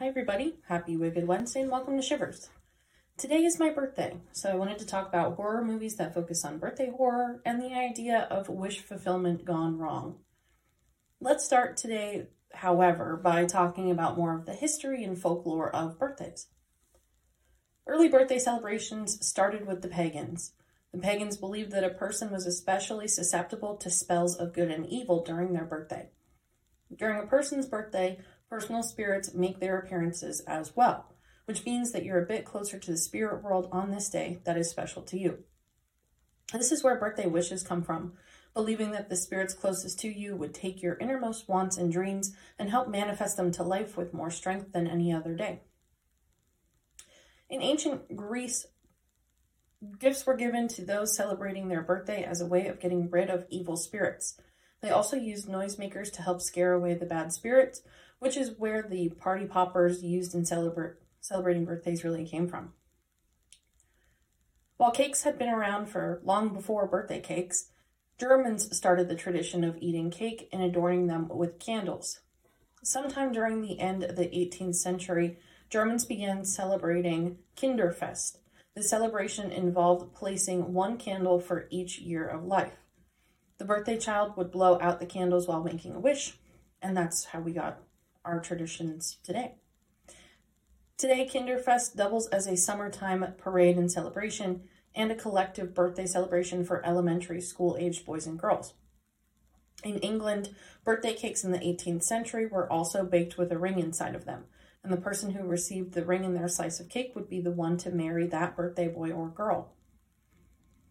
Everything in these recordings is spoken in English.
Hi, everybody. Happy Wicked Wednesday and welcome to Shivers. Today is my birthday, so I wanted to talk about horror movies that focus on birthday horror and the idea of wish fulfillment gone wrong. Let's start today, however, by talking about more of the history and folklore of birthdays. Early birthday celebrations started with the pagans. The pagans believed that a person was especially susceptible to spells of good and evil during their birthday. During a person's birthday, personal spirits make their appearances as well, which means that you're a bit closer to the spirit world on this day that is special to you. This is where birthday wishes come from, believing that the spirits closest to you would take your innermost wants and dreams and help manifest them to life with more strength than any other day. In ancient Greece, gifts were given to those celebrating their birthday as a way of getting rid of evil spirits. They also used noisemakers to help scare away the bad spirits, which is where the party poppers used in celebra- celebrating birthdays really came from. While cakes had been around for long before birthday cakes, Germans started the tradition of eating cake and adorning them with candles. Sometime during the end of the 18th century, Germans began celebrating Kinderfest. The celebration involved placing one candle for each year of life. The birthday child would blow out the candles while making a wish, and that's how we got our traditions today. Today, Kinderfest doubles as a summertime parade and celebration and a collective birthday celebration for elementary school aged boys and girls. In England, birthday cakes in the 18th century were also baked with a ring inside of them, and the person who received the ring in their slice of cake would be the one to marry that birthday boy or girl.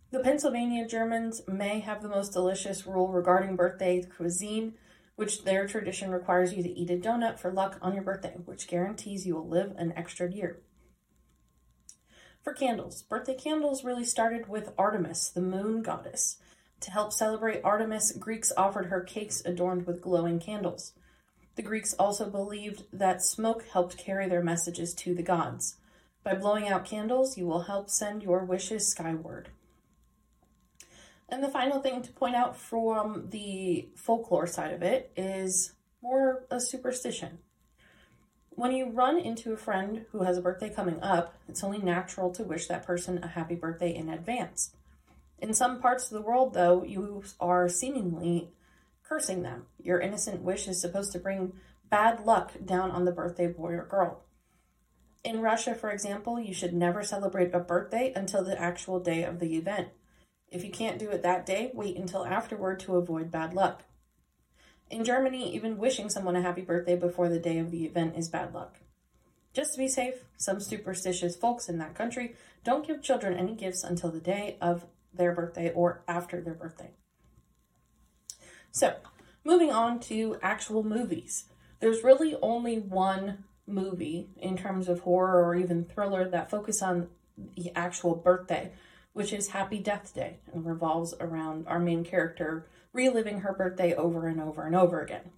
The Pennsylvania Germans may have the most delicious rule regarding birthday cuisine, which their tradition requires you to eat a donut for luck on your birthday, which guarantees you will live an extra year. For candles, birthday candles really started with Artemis, the moon goddess. To help celebrate Artemis, Greeks offered her cakes adorned with glowing candles. The Greeks also believed that smoke helped carry their messages to the gods. By blowing out candles, you will help send your wishes skyward. And the final thing to point out from the folklore side of it is more a superstition. When you run into a friend who has a birthday coming up, it's only natural to wish that person a happy birthday in advance. In some parts of the world, though, you are seemingly cursing them. Your innocent wish is supposed to bring bad luck down on the birthday boy or girl. In Russia, for example, you should never celebrate a birthday until the actual day of the event. If you can't do it that day, wait until afterward to avoid bad luck. In Germany, even wishing someone a happy birthday before the day of the event is bad luck. Just to be safe, some superstitious folks in that country don't give children any gifts until the day of their birthday or after their birthday. So, moving on to actual movies. There's really only one movie in terms of horror or even thriller that focus on the actual birthday which is Happy Death Day and revolves around our main character reliving her birthday over and over and over again.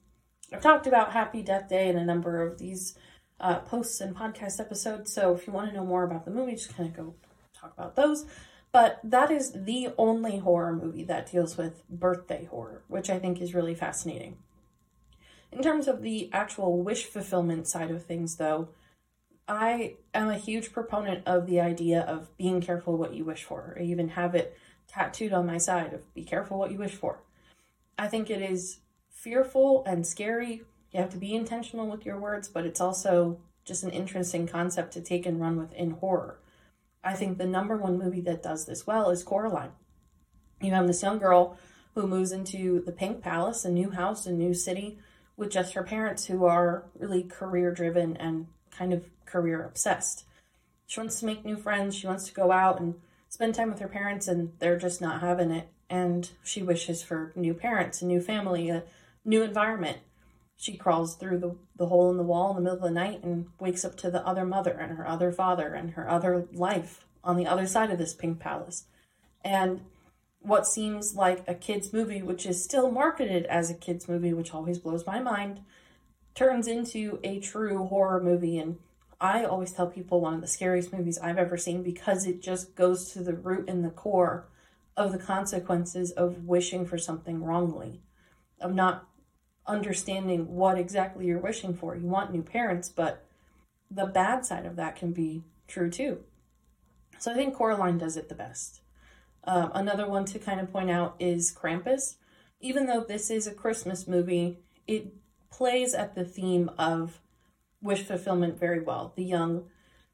I've talked about Happy Death Day in a number of these uh, posts and podcast episodes, so if you want to know more about the movie, just kind of go talk about those. But that is the only horror movie that deals with birthday horror, which I think is really fascinating. In terms of the actual wish fulfillment side of things, though, I am a huge proponent of the idea of being careful what you wish for. I even have it tattooed on my side of be careful what you wish for. I think it is fearful and scary. You have to be intentional with your words, but it's also just an interesting concept to take and run with in horror. I think the number one movie that does this well is Coraline. You have this young girl who moves into the Pink Palace, a new house, a new city, with just her parents who are really career driven and kind of career obsessed. She wants to make new friends. She wants to go out and spend time with her parents, and they're just not having it. And she wishes for new parents, a new family, a new environment. She crawls through the, the hole in the wall in the middle of the night and wakes up to the other mother and her other father and her other life on the other side of this pink palace. And what seems like a kid's movie, which is still marketed as a kid's movie, which always blows my mind, turns into a true horror movie. And I always tell people one of the scariest movies I've ever seen because it just goes to the root and the core of the consequences of wishing for something wrongly, of not understanding what exactly you're wishing for. You want new parents, but the bad side of that can be true too. So I think Coraline does it the best. Um, another one to kind of point out is Krampus. Even though this is a Christmas movie, it plays at the theme of wish fulfillment very well. The young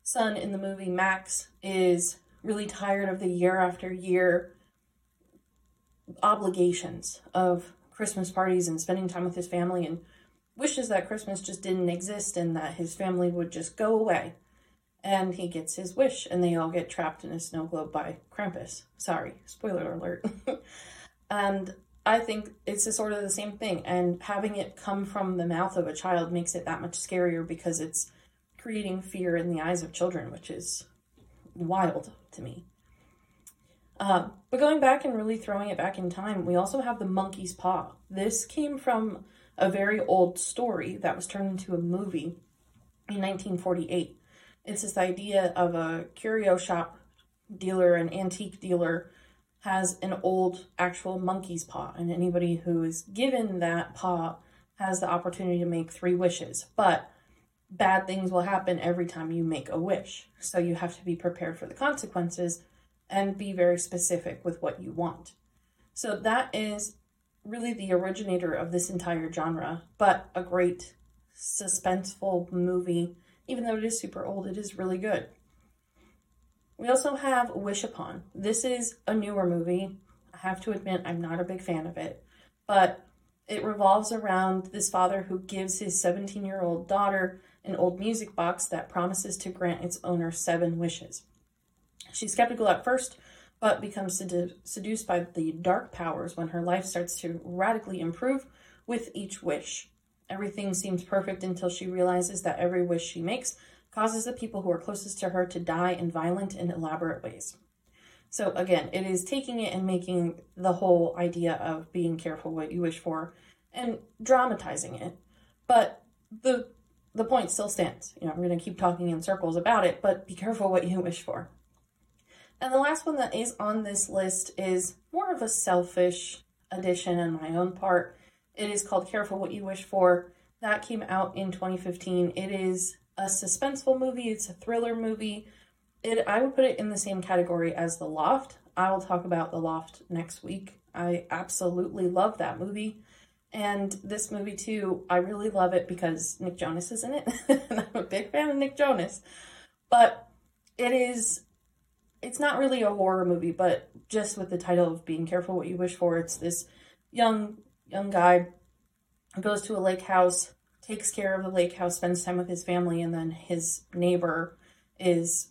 son in the movie, Max, is really tired of the year after year obligations of Christmas parties and spending time with his family and wishes that Christmas just didn't exist and that his family would just go away. And he gets his wish, and they all get trapped in a snow globe by Krampus. Sorry, spoiler alert. and I think it's a sort of the same thing. And having it come from the mouth of a child makes it that much scarier because it's creating fear in the eyes of children, which is wild to me. Uh, but going back and really throwing it back in time, we also have the monkey's paw. This came from a very old story that was turned into a movie in 1948. It's this idea of a curio shop dealer, an antique dealer, has an old actual monkey's paw, and anybody who is given that paw has the opportunity to make three wishes. But bad things will happen every time you make a wish. So you have to be prepared for the consequences and be very specific with what you want. So that is really the originator of this entire genre, but a great suspenseful movie. Even though it is super old, it is really good. We also have Wish Upon. This is a newer movie. I have to admit, I'm not a big fan of it, but it revolves around this father who gives his 17 year old daughter an old music box that promises to grant its owner seven wishes. She's skeptical at first, but becomes sedu- seduced by the dark powers when her life starts to radically improve with each wish. Everything seems perfect until she realizes that every wish she makes causes the people who are closest to her to die in violent and elaborate ways. So, again, it is taking it and making the whole idea of being careful what you wish for and dramatizing it. But the the point still stands. You know, I'm going to keep talking in circles about it, but be careful what you wish for. And the last one that is on this list is more of a selfish addition on my own part. It is called Careful What You Wish For. That came out in 2015. It is a suspenseful movie, it's a thriller movie. It I would put it in the same category as The Loft. I will talk about The Loft next week. I absolutely love that movie. And this movie too, I really love it because Nick Jonas is in it. and I'm a big fan of Nick Jonas. But it is it's not really a horror movie, but just with the title of Being Careful What You Wish For, it's this young young guy goes to a lake house, takes care of the lake house, spends time with his family, and then his neighbor is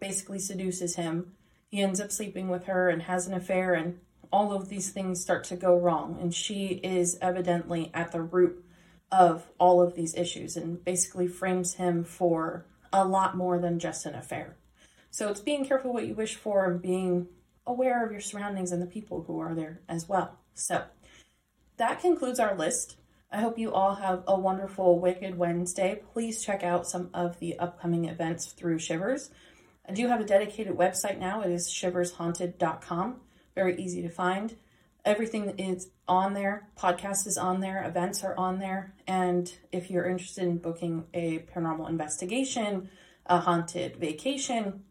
basically seduces him. He ends up sleeping with her and has an affair, and all of these things start to go wrong. And she is evidently at the root of all of these issues and basically frames him for a lot more than just an affair. So it's being careful what you wish for and being aware of your surroundings and the people who are there as well. So that concludes our list. I hope you all have a wonderful Wicked Wednesday. Please check out some of the upcoming events through Shivers. I do have a dedicated website now. It is shivershaunted.com. Very easy to find. Everything is on there. Podcast is on there. Events are on there. And if you're interested in booking a paranormal investigation, a haunted vacation,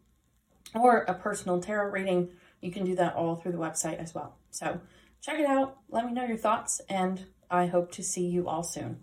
or a personal tarot reading, you can do that all through the website as well. So check it out. Let me know your thoughts, and I hope to see you all soon.